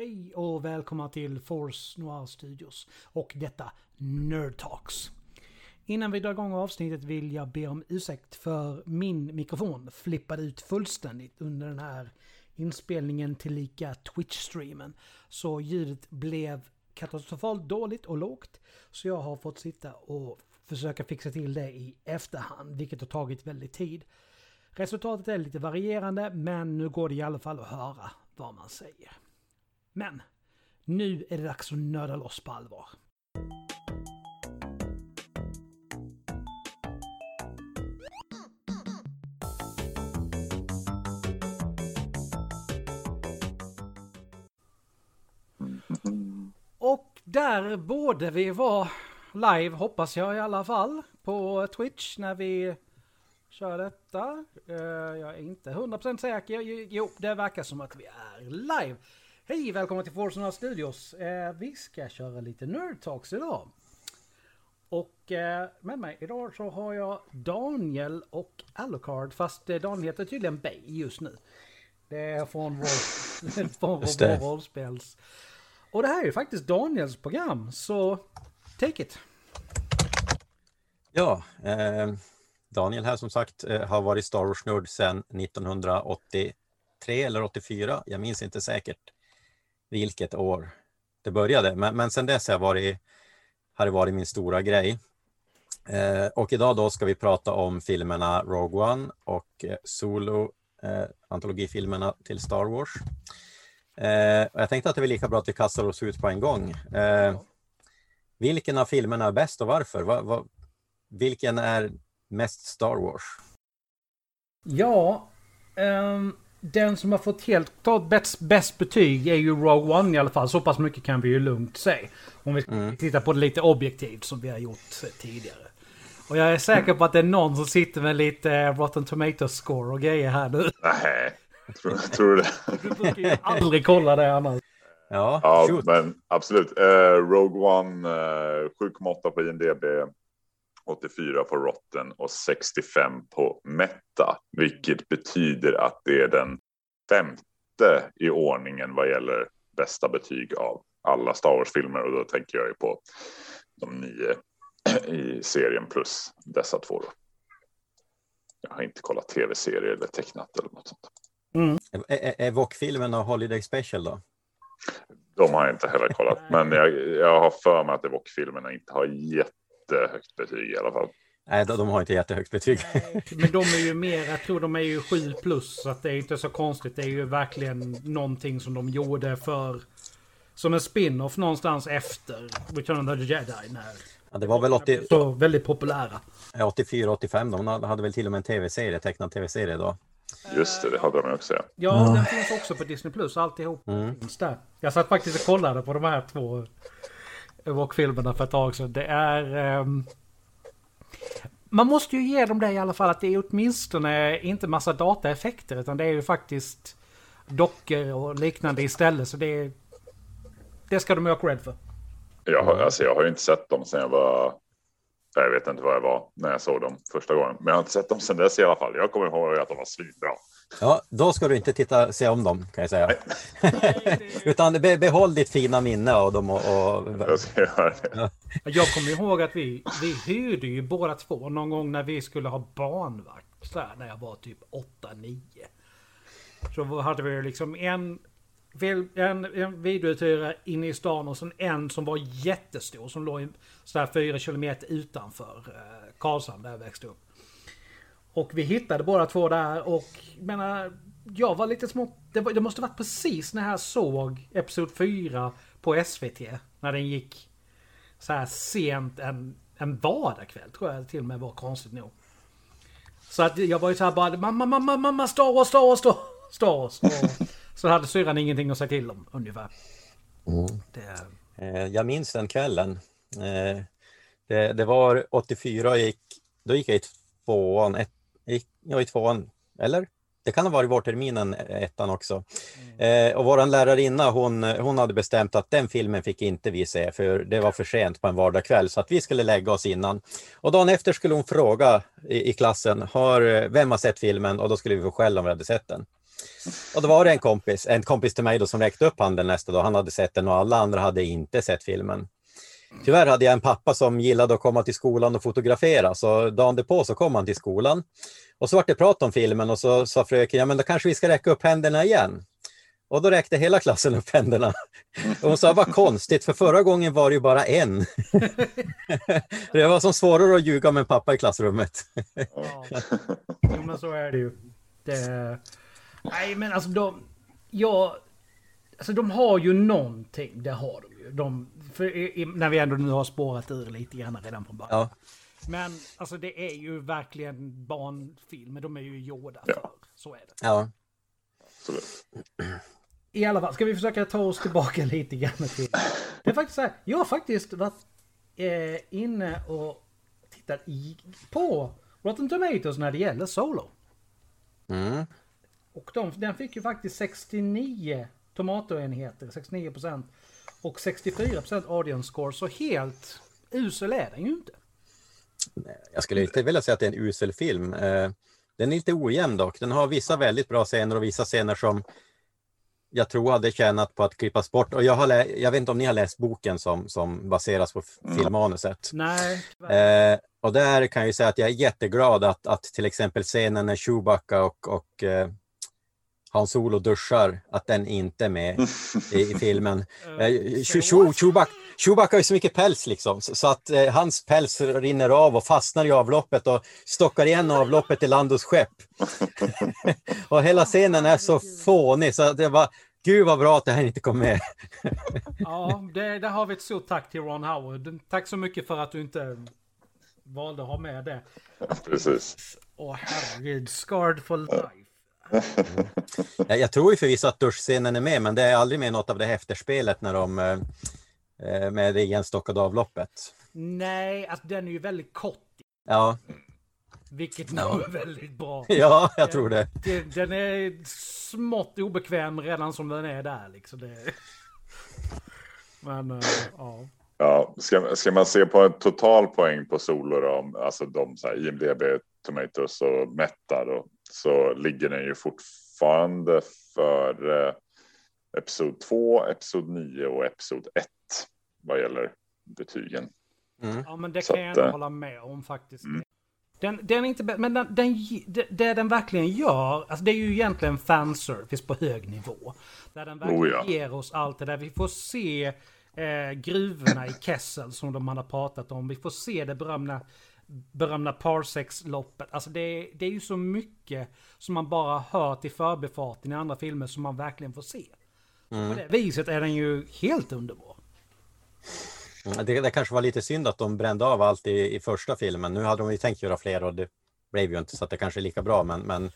Hej och välkomna till Force Noir Studios och detta Nerd Talks. Innan vi drar igång avsnittet vill jag be om ursäkt för min mikrofon flippade ut fullständigt under den här inspelningen tillika Twitch-streamen. Så ljudet blev katastrofalt dåligt och lågt. Så jag har fått sitta och försöka fixa till det i efterhand, vilket har tagit väldigt tid. Resultatet är lite varierande, men nu går det i alla fall att höra vad man säger. Men nu är det dags att nörda loss på allvar. Och där borde vi vara live, hoppas jag i alla fall, på Twitch när vi kör detta. Eh, jag är inte 100% säker. Jo, det verkar som att vi är live. Hej, välkomna till Forza Studios. Eh, Vi ska köra lite Nerd Talks idag. Och eh, med mig idag så har jag Daniel och Alucard, fast eh, Daniel heter tydligen Bay just nu. Det är från vår, från vår rollspels... Och det här är ju faktiskt Daniels program, så take it. Ja, eh, Daniel här som sagt eh, har varit Star Wars-nörd sedan 1983 eller 84. Jag minns inte säkert vilket år det började, men, men sedan dess har, jag varit, har det varit min stora grej. Eh, och idag då ska vi prata om filmerna Rogue One och eh, Solo, eh, antologifilmerna till Star Wars. Eh, jag tänkte att det är lika bra att vi kastar oss ut på en gång. Eh, vilken av filmerna är bäst och varför? Va, va, vilken är mest Star Wars? Ja, ehm, den som har fått helt klart bäst, bäst betyg är ju Rogue One i alla fall. Så pass mycket kan vi ju lugnt säga. Om vi Mm. tittar på det lite objektivt som vi har gjort tidigare. Och jag är säker på att det är någon som sitter med lite eh, Rotten Tomatoes score och grejer här nu. Nej, tror, tror du det? Du brukar ju aldrig kolla det annars. Ja, Ja, shoot. men absolut. Eh, Rogue One eh, 7,8 på IMDB, 84 på Rotten och 65 på Meta. Vilket betyder att det är den femte i ordningen vad gäller bästa betyg av alla Star Wars-filmer. Och då tänker jag ju på de nio i serien plus dessa två. Då. Jag har inte kollat tv-serier eller tecknat eller något sånt. Är, är, Vogue-filmen och Holiday Special då? De har jag inte heller kollat, men jag, jag har för mig att Evoque-filmerna inte har jättehögt betyg i alla fall. Nej, de, har inte jättehögt betyg. Men de är ju mer, jag tror de är ju 7 plus. Så att det är inte så konstigt. Det är ju verkligen någonting som de gjorde för... Som en spin-off någonstans efter Return of the Jedi. När Ja, det var väl 80, så väldigt populära. 84-85, de hade väl till och med en tv-serie, tecknad tv-serie då. Just det, det hade de också. Ja. Ja, den finns också på Disney Plus. Alltihop finns där. Jag satt faktiskt och kollade på de här två Evoque-filmerna för ett tag sedan. Det är... Um, man måste ju ge dem det i alla fall att det är åtminstone inte massa dataeffekter utan det är ju faktiskt dockor och liknande istället. Så det. Det ska de ju ha cred för. Jag, har, alltså, jag har ju inte sett dem sedan jag var... Jag vet inte vad jag var när jag såg dem första gången. Men jag har inte sett dem sedan dess i alla fall. Jag kommer ihåg att de var svinbra. Ja, då ska du inte titta, se om dem kan jag säga. Utan be, behåll ditt fina minne av dem och... och Jag ska göra det. Jag kommer ihåg att vi, vi hyrde ju båda två någon gång när vi skulle ha barnvakt. Så här, när jag var typ 8-9. Så hade vi liksom en, en, en videouthyrare inne i stan och sen en som var jättestor. Som låg så här 4 kilometer utanför eh, Karlshamn där jag växte upp. Och vi hittade båda två där och menar, jag var lite smått... Det, var, det måste varit precis när jag såg Episod 4 på SVT. När den gick så här sent en, en vardagkväll tror jag till och med var konstigt nog. Så att jag var ju så här bara mamma, mamma, mamma, Star Wars, Star Wars, Star Star Wars. Så hade syrran ingenting att säga till om ungefär. Det, Eh, Jag minns den kvällen. Eh, Det, det var 84, jag gick, då gick jag i tvåan, ett, jag i tvåan, eller? Det kan ha varit vårterminen, eh, ettan också. Eh, och våran lärarinna, hon, hon hade bestämt att den filmen fick inte vi se, för det var för sent på en vardagskväll, så att vi skulle lägga oss innan. Och dagen efter skulle hon fråga i, i klassen, har, vem har sett filmen? Och då skulle vi få skäll om vi hade sett den. Och då var det en kompis, en kompis till mig då som räckte upp handen nästa dag. Han hade sett den och alla andra hade inte sett filmen. Tyvärr hade jag en pappa som gillade att komma till skolan och fotografera, så dagen därpå så kom han till skolan. Och så var det prat om filmen och så sa fröken, ja men då kanske vi ska räcka upp händerna igen. Och då räckte hela klassen upp händerna. Och hon sa, vad konstigt, för förra gången var det ju bara en. det var som svårare att ljuga med pappa i klassrummet. Ja. Jo, men så är det ju. Det... Nej, men alltså de... Ja... Alltså de har ju någonting, det har de ju. De, för, i, när vi ändå nu har spårat ur lite grann redan från början. Ja. Men alltså det är ju verkligen barnfilmer, de är ju gjorda för. Ja. Så är det. Ja. I alla fall, ska vi försöka ta oss tillbaka lite grann till... Det är faktiskt så här, jag har faktiskt varit eh, inne och tittat i, på Rotten Tomatoes när det gäller Solo. Mm. Och de, den fick ju faktiskt 69 tomatoenheter, 69 procent. Och 64 procent audience score, så helt usel är den ju inte. Jag skulle inte vilja säga att det är en usel film. Eh, Den är lite ojämn dock. Den har vissa väldigt bra scener och vissa scener som jag tror hade tjänat på att klippas bort. Och jag, har jag vet inte om ni har läst boken som, som baseras på f- filmmanuset. Nej. Eh, och där kan jag säga att jag är jätteglad att, att till exempel scenen när Chewbacca och, och eh, Han Solo duschar, att den inte är med i, i filmen. Eh, Chew- Chewbacca, Chewbacca har ju så mycket päls liksom, så, så att eh, hans päls rinner av och fastnar i avloppet och stockar igen avloppet i Landos skepp. och hela scenen är så fånig så det var, gud vad bra att det här inte kom med. Ja, det, där har vi ett stort tack till Ron Howard. Tack så mycket för att du inte valde att ha med det. Precis. Åh herregud, Scarred for life. Jag, jag tror ju förvisso att duschscenen är med, men det är aldrig med något av det här efterspelet när de eh, eh, med det igenstockade avloppet. Nej, alltså den är ju väldigt kort. Ja, Vilket nog är väldigt bra. ja, jag tror det. Den är smått obekväm redan som den är där liksom. Det... Men eh, ja. Ja, ska, ska man se på en total poäng på solo då, alltså de så här, IMDB, Tomatoes och Meta då, så ligger den ju fortfarande för eh, Episod 2, Episod 9 och Episod 1 vad gäller betygen. Mm. ja, men det Så kan jag att, ändå eh, hålla med om faktiskt. Mm. Den, den är inte men den, den, det, det den verkligen gör, alltså det är ju egentligen fanservice på hög nivå. Där den verkligen Oh, ja. ger oss allt det där. Vi får se eh, gruvorna i Kessel som de har pratat om. Vi får se det berömda, berömda Parsex-loppet. Alltså det, är- det är ju så mycket som man bara hört i förbifarten i andra filmer som man verkligen får se. Mm. På det viset är den ju helt underbar. Det, det kanske var lite synd att de brände av allt i, i första filmen. Nu hade de ju tänkt göra fler och det blev ju inte så att det kanske är lika bra. Men, men,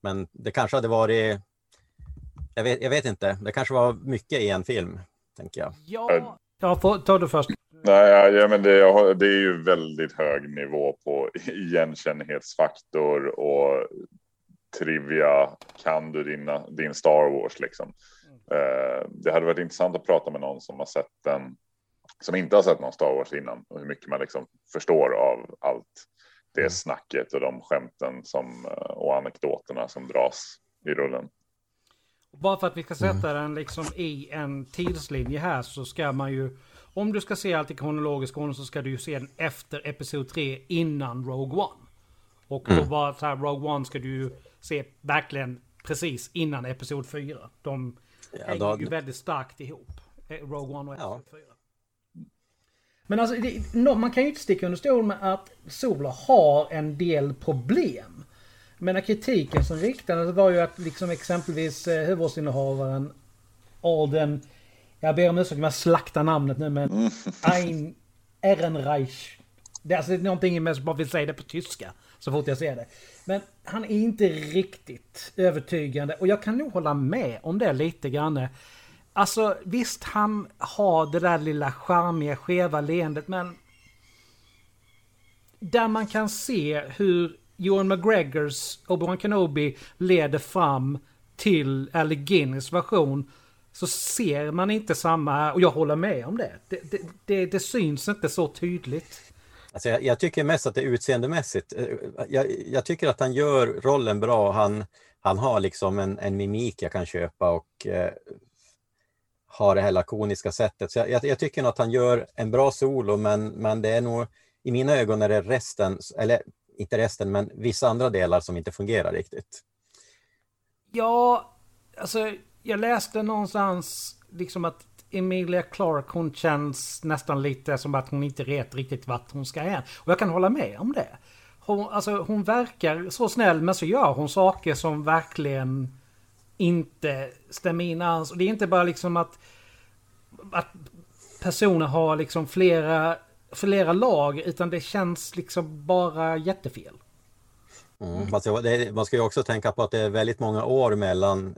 men det kanske hade varit... Jag vet, jag vet inte. Det kanske var mycket i en film, tänker jag. Ja, ja ta du först. Nej, ja, men det, det är ju väldigt hög nivå på igenkännlighetsfaktor och trivia. Kan du dina, din Star Wars liksom? Eh, det hade varit intressant att prata med någon som har sett den, som inte har sett någon Star Wars innan och hur mycket man liksom förstår av allt det snacket och de skämten som, eh, och anekdoterna som dras i rullen. Bara för att vi ska sätta den liksom i en tidslinje här så ska man ju... Om du ska se allt i kronologisk ordning så ska du ju se den efter Episod 3 innan Rogue One. Och då bara så här, Rogue One ska du ju se verkligen precis innan Episod 4. De Ja, hänger då- ju väldigt starkt ihop. eh, Rogue One och Ja. Episod 4. Men alltså, det, man kan ju inte sticka under stol med att Solo har en del problem. Men kritiken som riktades var ju att liksom exempelvis eh, huvudrollsinnehavaren Alden, jag ber om ursäkt om jag slaktar namnet nu men Ein Ehrenreich. Det är alltså någonting med som bara vill säga det på tyska så fort jag ser det. Men han är inte riktigt övertygande och jag kan nog hålla med om det lite grann. Alltså visst han har det där lilla charmiga skeva leendet men där man kan se hur Ewan McGregors Obi-Wan Kenobi leder fram till Ali Guinness version så ser man inte samma, och jag håller med om det. Det, det, det, det syns inte så tydligt. Alltså jag, jag tycker mest att det är utseendemässigt. Eh, Jag, jag tycker att han gör rollen bra. Han, han har liksom en, en mimik jag kan köpa och eh, har det här lakoniska sättet. Så jag, jag, jag, tycker nog att han gör en bra solo, men, men det är nog i mina ögon är det resten, eller inte resten, men vissa andra delar som inte fungerar riktigt. Ja, alltså jag läste någonstans liksom att Emilia Clark hon känns nästan lite som att hon inte vet riktigt vart hon ska än. Och jag kan hålla med om det. Hon, alltså, hon verkar så snäll men så gör hon saker som verkligen inte stämmer in alls. Och det är inte bara liksom att, att personer har liksom flera, flera lag utan det känns liksom bara jättefel. Mm. Man ska ju också tänka på att det är väldigt många år mellan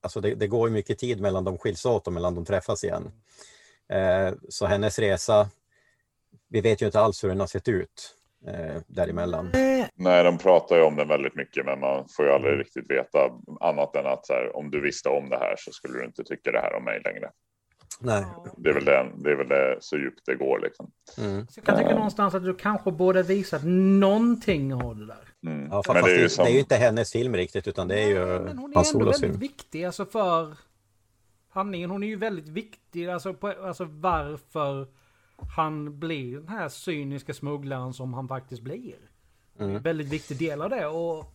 Alltså det, det går mycket tid mellan de skiljs åt och mellan de träffas igen. Eh, så hennes resa, vi vet ju inte alls hur den har sett ut eh, däremellan. Nej, de pratar ju om den väldigt mycket, men man får ju aldrig riktigt veta annat än att här, om du visste om det här så skulle du inte tycka det här om mig längre. Nej. Det är väl det, det, är väl det så djupt det går liksom. Mm. Så jag kan tycka någonstans att du kanske borde visat någonting av det där. Mm. Ja, fast det, är ju som... det är ju inte hennes film riktigt utan det är ju Nej, men hon är ändå väldigt film. viktig alltså för handlingen. Hon är ju väldigt viktig alltså, på, alltså varför han blir den här cyniska smugglaren som han faktiskt blir. Mm. Väldigt viktig del av det och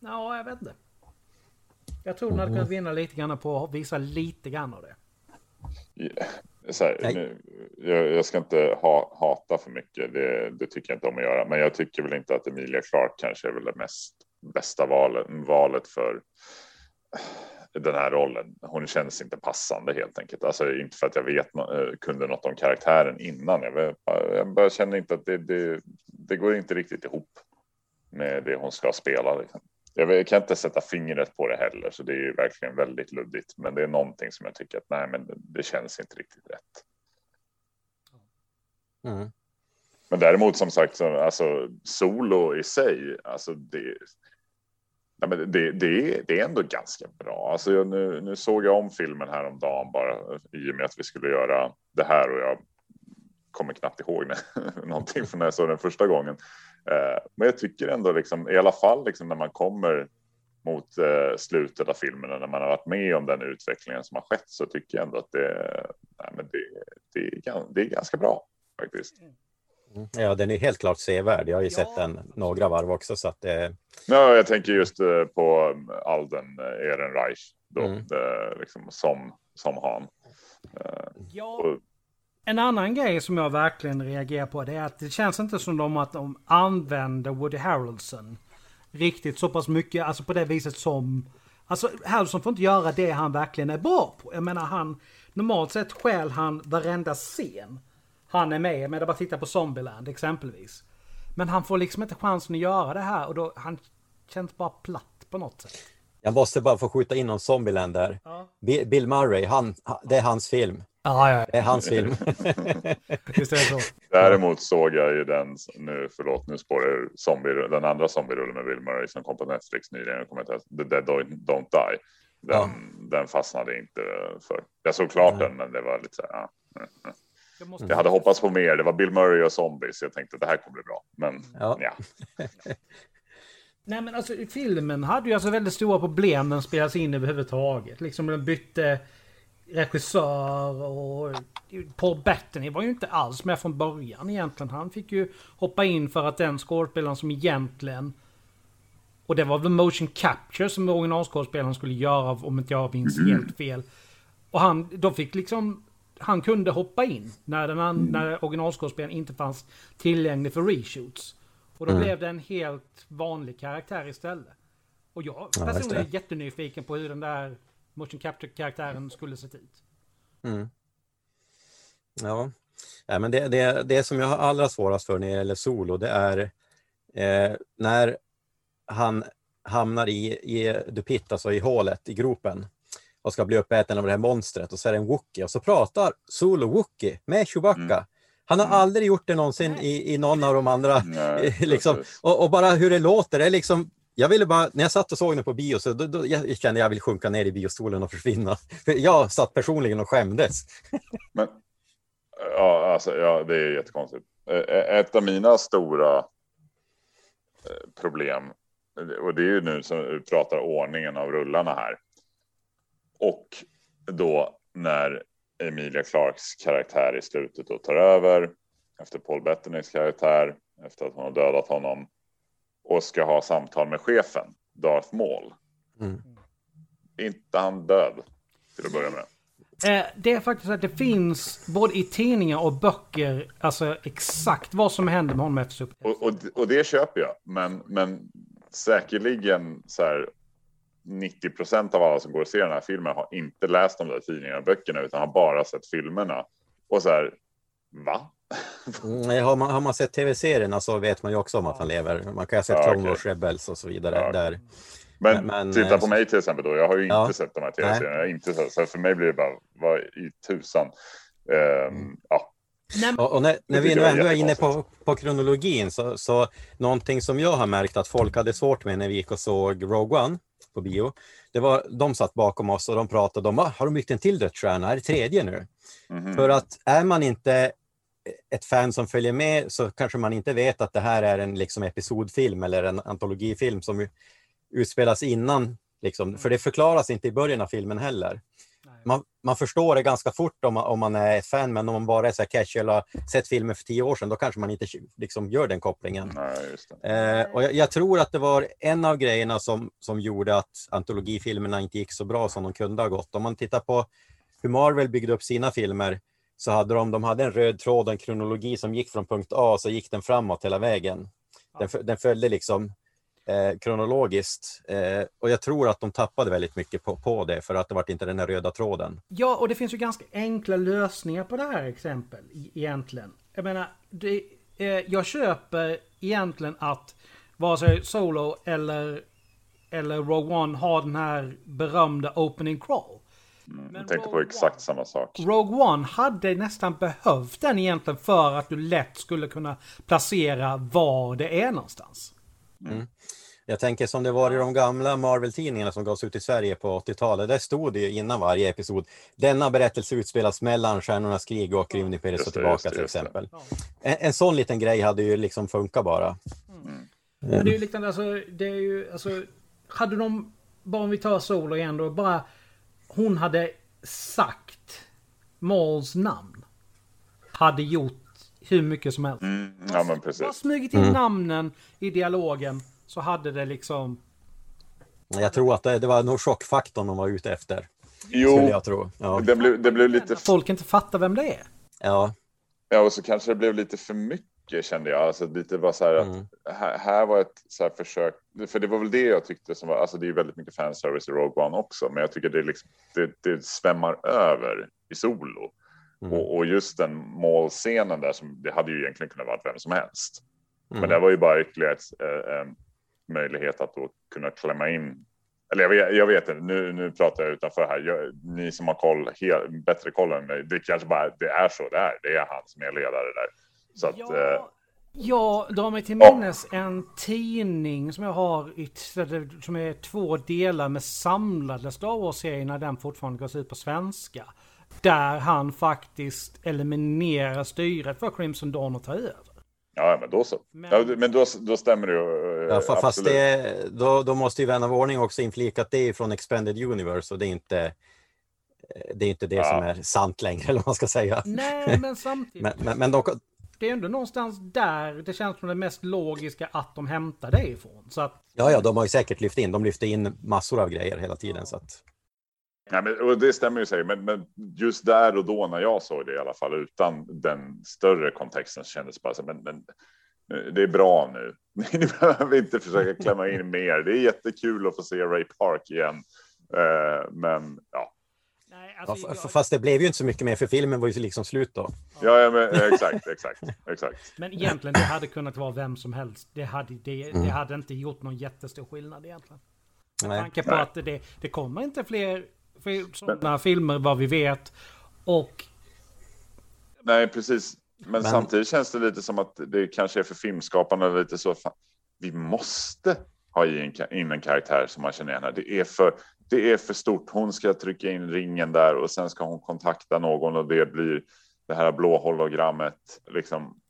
ja, jag vet inte. Jag tror hon hade kunnat vinna lite grann på att visa lite grann av det. Yeah. Här, nu, jag, jag, ska inte ha, hata för mycket, det, det, tycker jag inte om att göra. Men jag tycker väl inte att Emilia Clark kanske är väl det mest bästa valet, valet för den här rollen. Hon känns inte passande helt enkelt. Alltså inte för att jag vet, eh, kunde något om karaktären innan. Jag, jag bara känner inte att det, det, det, går inte riktigt ihop med det hon ska spela. Liksom. Jag kan inte sätta fingret på det heller, så det är ju verkligen väldigt luddigt. Men det är någonting som jag tycker att nej, men det känns inte riktigt rätt. Mm. Men däremot som sagt, så, alltså solo i sig, alltså det, nej, men det, det, det är ändå ganska bra. Alltså jag, nu, nu såg jag om filmen här om dagen bara i och med att vi skulle göra det här och jag kommer knappt ihåg någonting från när jag såg den första gången. Eh, men jag tycker ändå liksom, i alla fall liksom när man kommer mot eh, slutet av filmen och när man har varit med om den utvecklingen som har skett så tycker jag ändå att det, nej, men det, det, är, det är ganska bra faktiskt. Mm. Ja, den är helt klart sevärd. Jag har ju ja. sett den några varv också. Så att det... ja, jag tänker just eh, på Alden Ehrenreich då, mm. det, liksom, som, som han. Ja. Och, en annan grej som jag verkligen reagerar på det är att det känns inte som de att de använder Woody Harrelson riktigt så pass mycket, alltså på det viset som... Alltså Harrelson får inte göra det han verkligen är bra på. Jag menar han... Normalt sett skäl han varenda scen han är med med. Bara titta på Zombieland exempelvis. Men han får liksom inte chansen att göra det här och då han känns bara platt på något sätt. Jag måste bara få skjuta in om Zombieland där. Ja. Bill Murray, han, det är hans film. Ja, ja. Det är hans film. Är det så. Däremot såg jag ju den, nu förlåt nu spårar zombie, den andra zombie-rullen med Bill Murray som kom på Netflix nyligen, jag kommer inte The Dead Don't Die. Den, ja. den fastnade inte för. Jag såg klart den men det var lite så här, ja. Jag, måste... jag hade hoppats på mer, det var Bill Murray och zombies, jag tänkte det här kommer bli bra. Men ja. ja. Nej men alltså filmen hade ju alltså väldigt stora problem när den spelades in överhuvudtaget. Liksom den bytte regissör och Paul Bettany var ju inte alls med från början egentligen. Han fick ju hoppa in för att den skådespelaren som egentligen och det var väl motion capture som originalskådespelaren skulle göra om inte jag minns mm. helt fel. Och han, då fick liksom, han kunde hoppa in när, den, när originalskådespelaren inte fanns tillgänglig för reshoots. Och då mm. blev det en helt vanlig karaktär istället. Och jag personligen är jättenyfiken på hur den där motion capture-karaktären skulle sett ut. Mm. Ja. ja, men det, det, det som jag har allra svårast för när det gäller solo, det är eh, när han hamnar i, i Dupit, alltså i hålet, i gropen och ska bli uppäten av det här monstret och så är det en Wookie och så pratar Solo Wookie med Chewbacca. Mm. Han har mm. aldrig gjort det någonsin i, i någon av de andra. Nej, liksom. och, och, bara hur det låter, det är liksom jag ville bara, när jag satt och såg den på bio så då, då, jag kände jag vill sjunka ner i biostolen och försvinna. För jag satt personligen och skämdes. Men, ja, alltså, ja, det är jättekonstigt. Ett av mina stora problem och det är ju nu som vi pratar ordningen av rullarna här. Och då när Emilia Clarks karaktär i slutet då tar över efter Paul Bettanys karaktär efter att hon har dödat honom och ska ha samtal med chefen Darth Maul. Mm. Inte han död till att börja med. Eh, det är faktiskt att det finns både i tidningar och böcker alltså exakt vad som händer med honom efter och, och, och det köper jag. Men, men säkerligen så här 90 procent av alla som går och ser den här filmen har inte läst de där tidningarna och böckerna utan har bara sett filmerna. Och så här, va? Mm, har, man, har man sett tv-serierna så vet man ju också om att han lever. Man kan ju ha sett ja, Clone Wars Rebels och så vidare. Ja, där. Men, men, titta på eh, mig till exempel då. Jag har ju inte ja, sett de här tv-serierna. Inte sett, så för mig blir det bara, vad i tusan. Um, ja. Och, och, när, när vi nu ändå är inne på, på kronologin så, så någonting som jag har märkt att folk hade svårt med när vi gick och såg Rogue One på bio. Det var, de satt bakom oss och de pratade om, har de byggt en till dödsstjärna? Är det tredje nu? Mm -hmm. För att är man inte ett fan som följer med så kanske man inte vet att det här är en liksom, episodfilm eller en antologifilm som utspelas innan. Liksom, för det förklaras inte i början av filmen heller. Man, man förstår det ganska fort om man, om man är fan, men om man bara är så här casual och har sett filmen för tio år sedan, då kanske man inte liksom, gör den kopplingen. Nej, eh, och jag, jag, tror att det var en av grejerna som, som gjorde att antologifilmerna inte gick så bra som de kunde ha gått. Om man tittar på hur Marvel byggde upp sina filmer, så hade de, de hade en röd tråd, en kronologi som gick från punkt A, så gick den framåt hela vägen. Den, den följde liksom eh, kronologiskt. Eh, och jag tror att de tappade väldigt mycket på, på det för att det var inte den här röda tråden. Ja, och det finns ju ganska enkla lösningar på det här exempel egentligen. Jag menar, det, eh, jag köper egentligen att vare sig Solo eller, eller Rogue One har den här berömda opening crawl. Mm, jag tänkte på exakt samma sak. Rogue One hade nästan behövt den egentligen för att du lätt skulle kunna placera var det är någonstans. Mm. Jag tänker som det var i de gamla Marvel-tidningarna som gavs ut i Sverige på 80-talet. Där stod det ju innan varje episod. Denna berättelse utspelas mellan Stjärnornas krig och Rymdimperiet och tillbaka till exempel. En, en sån liten grej hade ju liksom funkat bara. Mm. Mm. Det är ju liknande, alltså, det är ju, alltså, hade de, bara om vi tar Solo igen då, bara hon hade sagt Mauls namn. Hade gjort hur mycket som helst. Mm, ja, men precis. Bara smugit in mm. namnen i dialogen så hade det liksom... Jag tror att det, det var nog chockfaktorn de var ute efter. Jo, jag tro. Ja. det, blev, det blev lite... Folk inte fattar vem det är. Ja. Ja, och så kanske det blev lite för mycket kände jag. Alltså lite bara så här att mm. här, här, var ett så här försök. För det var väl det jag tyckte som var, alltså det är väldigt mycket fanservice i Rogue One också. Men jag tycker det, liksom, det, det svämmar över i solo. Mm. Och, och, just den målscenen där, som, det hade ju egentligen kunnat vara vem som helst. Mm. Men det var ju bara ytterligare ett, äh, möjlighet att då kunna klämma in. Eller jag vet, jag vet inte, nu, nu pratar jag utanför här. Jag, ni som har koll, helt, bättre koll än mig, det kanske bara det är så det är. Det är han som är ledare där. Så att, ja. Eh, jag drar mig till minnes en tidning som jag har i, som är två delar med samlade Star Wars-serier när den fortfarande går ut på svenska. Där han faktiskt eliminerar styret för Crimson Dawn och tar över. Ja, men då så. Men, ja, men då, då stämmer det ju. Eh, ja, fast det, då, då måste ju vän av ordning också inflika att det är från Expanded Universe och det är inte eh, det är inte det ja. som är sant längre, eller vad man ska säga. Nej, men samtidigt. men, men, men de, det är ändå någonstans där det känns som det mest logiska att de hämtar det ifrån. Så att... Ja, ja, de har ju säkert lyft in. De lyfter in massor av grejer hela tiden. Ja. Så att... Ja, men, och det stämmer ju sig, men, men just där och då när jag såg det i alla fall utan den större kontexten så kändes det bara så men, men det är bra nu. Ni behöver inte försöka klämma in mer. Det är jättekul att få se Ray Park igen. Uh, men ja. Nej, alltså, ja, fast det blev ju inte så mycket mer för filmen var ju liksom slut då. Ja, ja men, exakt, exakt, exakt. Men egentligen det hade kunnat vara vem som helst. Det hade, det, mm. det hade inte gjort någon jättestor skillnad egentligen. Med tanke på Nej. att det, det kommer inte fler sådana filmer vad vi vet. Och... Nej, precis. Men, Men, samtidigt känns det lite som att det kanske är för filmskaparna lite så. Fan, vi måste ha in en karaktär som man känner igen. Det är, för, det är för stort. Hon ska trycka in ringen där och sen ska hon kontakta någon och det blir det här blå hologrammet. Liksom.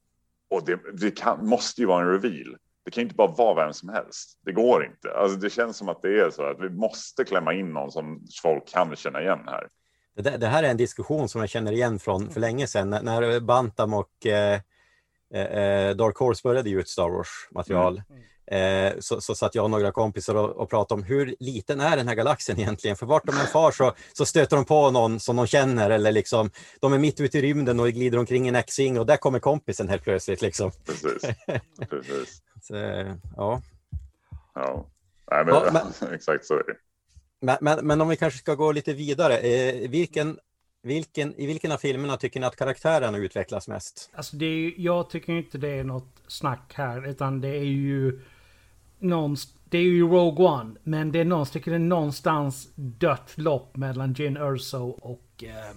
Och det, det kan, måste ju vara en reveal. Det kan inte bara vara vem som helst. Det går inte. Alltså, det känns som att det är så att vi måste klämma in någon som folk kan känna igen här. Det, det här är en diskussion som jag känner igen från för länge sedan när, när Bantam och eh, eh, Dark Horse började ge ut Star Wars-material. Mm. Eh, så, så satt jag och några kompisar och, och pratade om hur liten är den här galaxen egentligen? För vart de än far så, så stöter de på någon som de känner eller liksom de är mitt ute i rymden och glider omkring i en X-Wing och där kommer kompisen helt plötsligt. Liksom. Precis. Precis. Så, ja. Ja, Nej, men, ja men, exakt så är det. Men, men, men, om vi kanske ska gå lite vidare. Eh, vilken, vilken, I vilken av filmerna tycker ni att karaktärerna utvecklas mest? Alltså det är, jag tycker inte det är något snack här, utan det är ju någonstans, det är ju Rogue One, men det är någonstans, tycker det är någonstans dött lopp mellan Jin Urso och... Eh,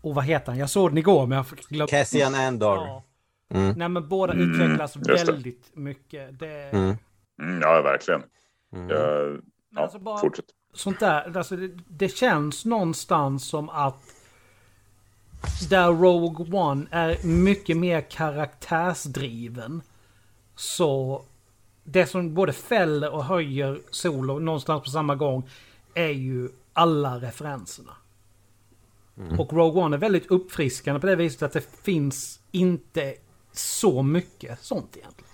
och vad heter han? Jag såg den igår men jag glömde... Cassian Andor. Ja. Mm. Nej men båda mm, utvecklas väldigt det. mycket. Det... Mm. mm ja, verkligen. Mm. Jag, ja, alltså bara, fortsätt. Sånt där, alltså det, det, känns någonstans som att där Rogue One är mycket mer karaktärsdriven. Så det som både fäller och höjer Solo någonstans på samma gång är ju alla referenserna. Mm. Och Rogue One är väldigt uppfriskande på det viset att det finns inte så mycket sånt egentligen.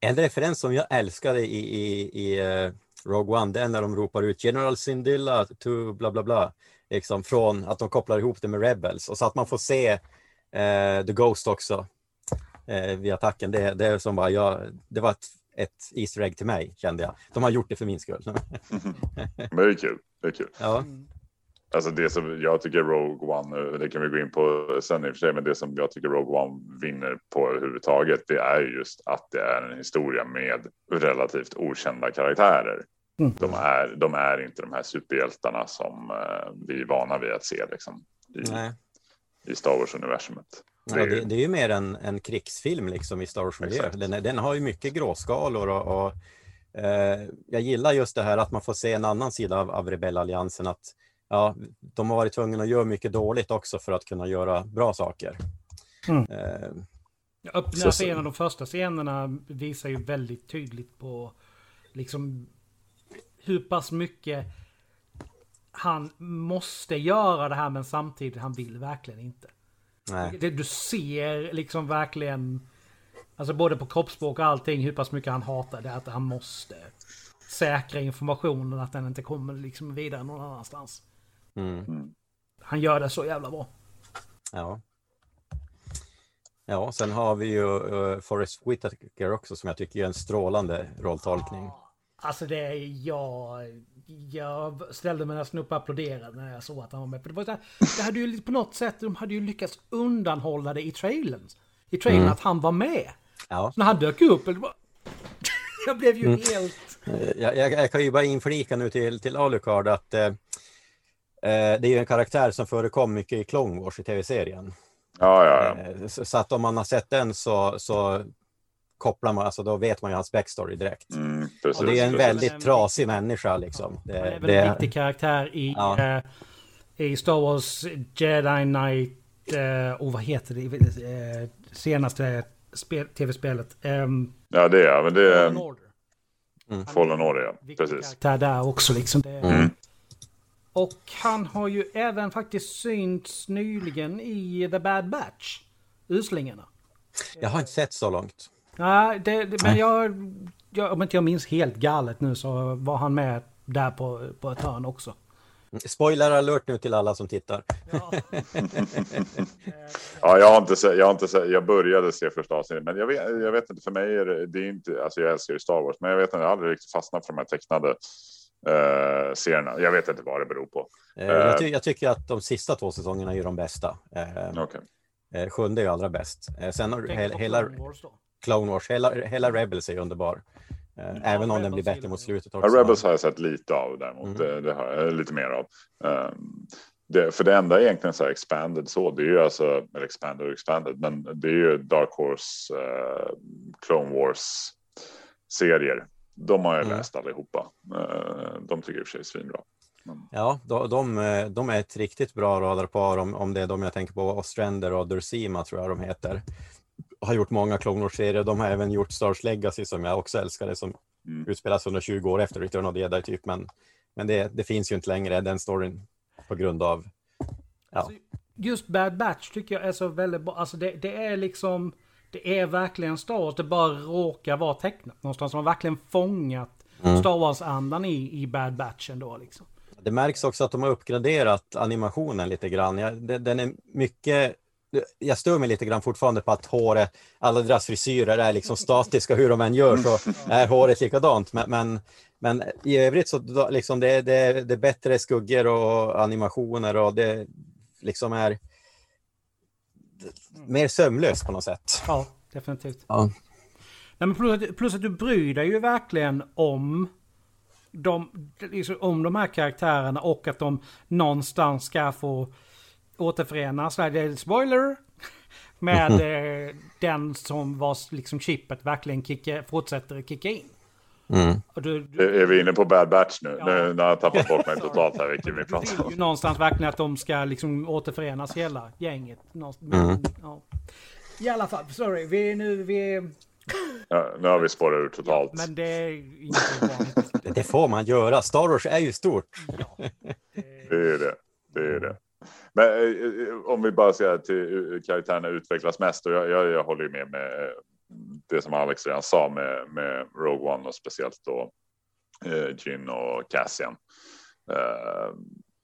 En referens som jag älskade i, i, i uh, Rogue One, det är när de ropar ut General Syndulla to bla bla bla. Liksom från att de kopplar ihop det med Rebels och så att man får se uh, The Ghost också uh, vid attacken. Det, det är som bara, jag, det var ett ett Easter egg till mig, kände jag. De har gjort det för min skull. Men det är kul. Det är kul. Ja. Alltså det som jag tycker Rogue One, det kan vi gå in på sen i och för sig, men det som jag tycker Rogue One vinner på överhuvudtaget, det är just att det är en historia med relativt okända karaktärer. Mm. De, är, de är inte de här superhjältarna som uh, vi är vana vid att se liksom, i, i Star Wars-universumet. Det, ja, det, det, är ju mer en, en krigsfilm liksom i Star Wars-miljö. Den, den, har ju mycket gråskalor och, och eh, jag gillar just det här att man får se en annan sida av, av rebellalliansen. Att ja, de har varit tvungna att göra mycket dåligt också för att kunna göra bra saker. Mm. Eh, Öppna scenen, de första scenerna visar ju väldigt tydligt på liksom hur pass mycket han måste göra det här men samtidigt han vill verkligen inte. Nej. Du ser liksom verkligen, alltså både på kroppsspråk och allting, hur pass mycket han hatar det. Att han måste säkra informationen, att den inte kommer liksom vidare någon annanstans. Mm. Han gör det så jävla bra. Ja. Ja, sen har vi ju uh, Forrest Whitaker också som jag tycker är en strålande rolltolkning. Alltså det är jag jag ställde mig nästan upp och applåderade när jag såg att han var med. För det, var så här, det hade ju på något sätt, de hade ju lyckats undanhålla det i trailern. I trailern mm. att han var med. Ja. Så när han dök upp, bara... jag blev ju mm. helt... Jag, jag, jag, kan ju bara inflika nu till, till Alucard att eh, eh det är ju en karaktär som förekom mycket i Clone Wars i tv-serien. Ja, ja, ja. Eh, så, så, att om man har sett den så, så kopplar man, alltså då vet man ju hans backstory direkt. Mm, precis, och det är en väldigt en trasig människa liksom. Det, det är väl en viktig karaktär i, ja. uh, i Star Wars Jedi Knight, uh, och vad heter det, uh, senaste tv-spelet. Um, ja det är men det är... Fallen Order. Mm. Fallen Order, ja. Precis. karaktär där också liksom. Det, mm. Och han har ju även faktiskt synts nyligen i The Bad Batch. Uslingarna. Jag har inte sett så långt. Nej, det, det, men jag, jag, om inte jag minns helt galet nu så var han med där på, på ett hörn också. Spoiler alert nu till alla som tittar. Ja, ja jag har inte sett, jag har inte sett, jag började se första avsnittet, men jag vet, jag vet inte, för mig är det, det är inte, alltså jag älskar ju Star Wars, men jag vet inte, jag har aldrig riktigt fastnat för de här tecknade uh, serierna. Jag vet inte vad det beror på. Uh, jag, ty jag, tycker att de sista två säsongerna är de bästa. Uh, okay. Sjunde är ju allra bäst. Sen har hela... Clone Wars, hela, hela Rebels är underbar. Eh, ja, Även om den blir bättre mot slutet också. Ja, Rebels har jag sett lite av däremot. Mm. Det, det, har jag lite mer av. Um, det, för det enda egentligen så här expanded så, det är ju alltså, eller expanded och expanded, men det är ju Dark Horse, uh, Clone Wars serier. De har jag mm. läst allihopa. Uh, de tycker i och för sig är svinbra. Ja, de, de, de, är ett riktigt bra radarpar om, om det är de jag tänker på, Ostrander och Dursima tror jag de heter. har gjort många Clone Wars-serier. De har även gjort Stars Legacy som jag också älskade, som mm. utspelas 120 år efter Return of the Jedi, typ. Men, men det, det finns ju inte längre, den storyn, på grund av... Ja. Alltså, just Bad Batch tycker jag är så väldigt bra. Alltså det, det är liksom... Det är verkligen Star Wars, det bara råkar vara tecknat någonstans. Man har verkligen fångat mm. Star Wars-andan i, i Bad Batch ändå liksom. Det märks också att de har uppgraderat animationen lite grann. Ja, den är mycket jag stör mig lite grann fortfarande på att håret, alla deras frisyrer är liksom statiska hur de än gör så är håret likadant. Men, men, men i övrigt så liksom det, det, det är bättre skuggor och animationer och det liksom är mer sömlöst på något sätt. Ja, definitivt. Ja. Nej, men plus, plus att du bryr dig ju verkligen om de, liksom, om de här karaktärerna och att de någonstans ska få återförenas. Det är spoiler! Med eh, den som vars liksom chippet verkligen kicka, fortsätter kicka in. Mm. Du, du, är vi inne på Bad Batch nu? Ja. Nu när jag tappat bort mig totalt här vilken vi pratar om. Någonstans verkligen att de ska liksom återförenas hela gänget. Mm. ja. I alla fall, sorry. Vi är nu... Vi Ja, nu har vi spårat ur totalt. Ja, men det är inte Det får man göra. Star Wars är ju stort. Ja, det... det är det. Det är det. Men eh, eh, om vi bara ser att karaktärerna utvecklas mest och jag, jag, jag håller med med det som Alex redan sa med, med Rogue One och speciellt då eh, Jyn och Cassian. Eh,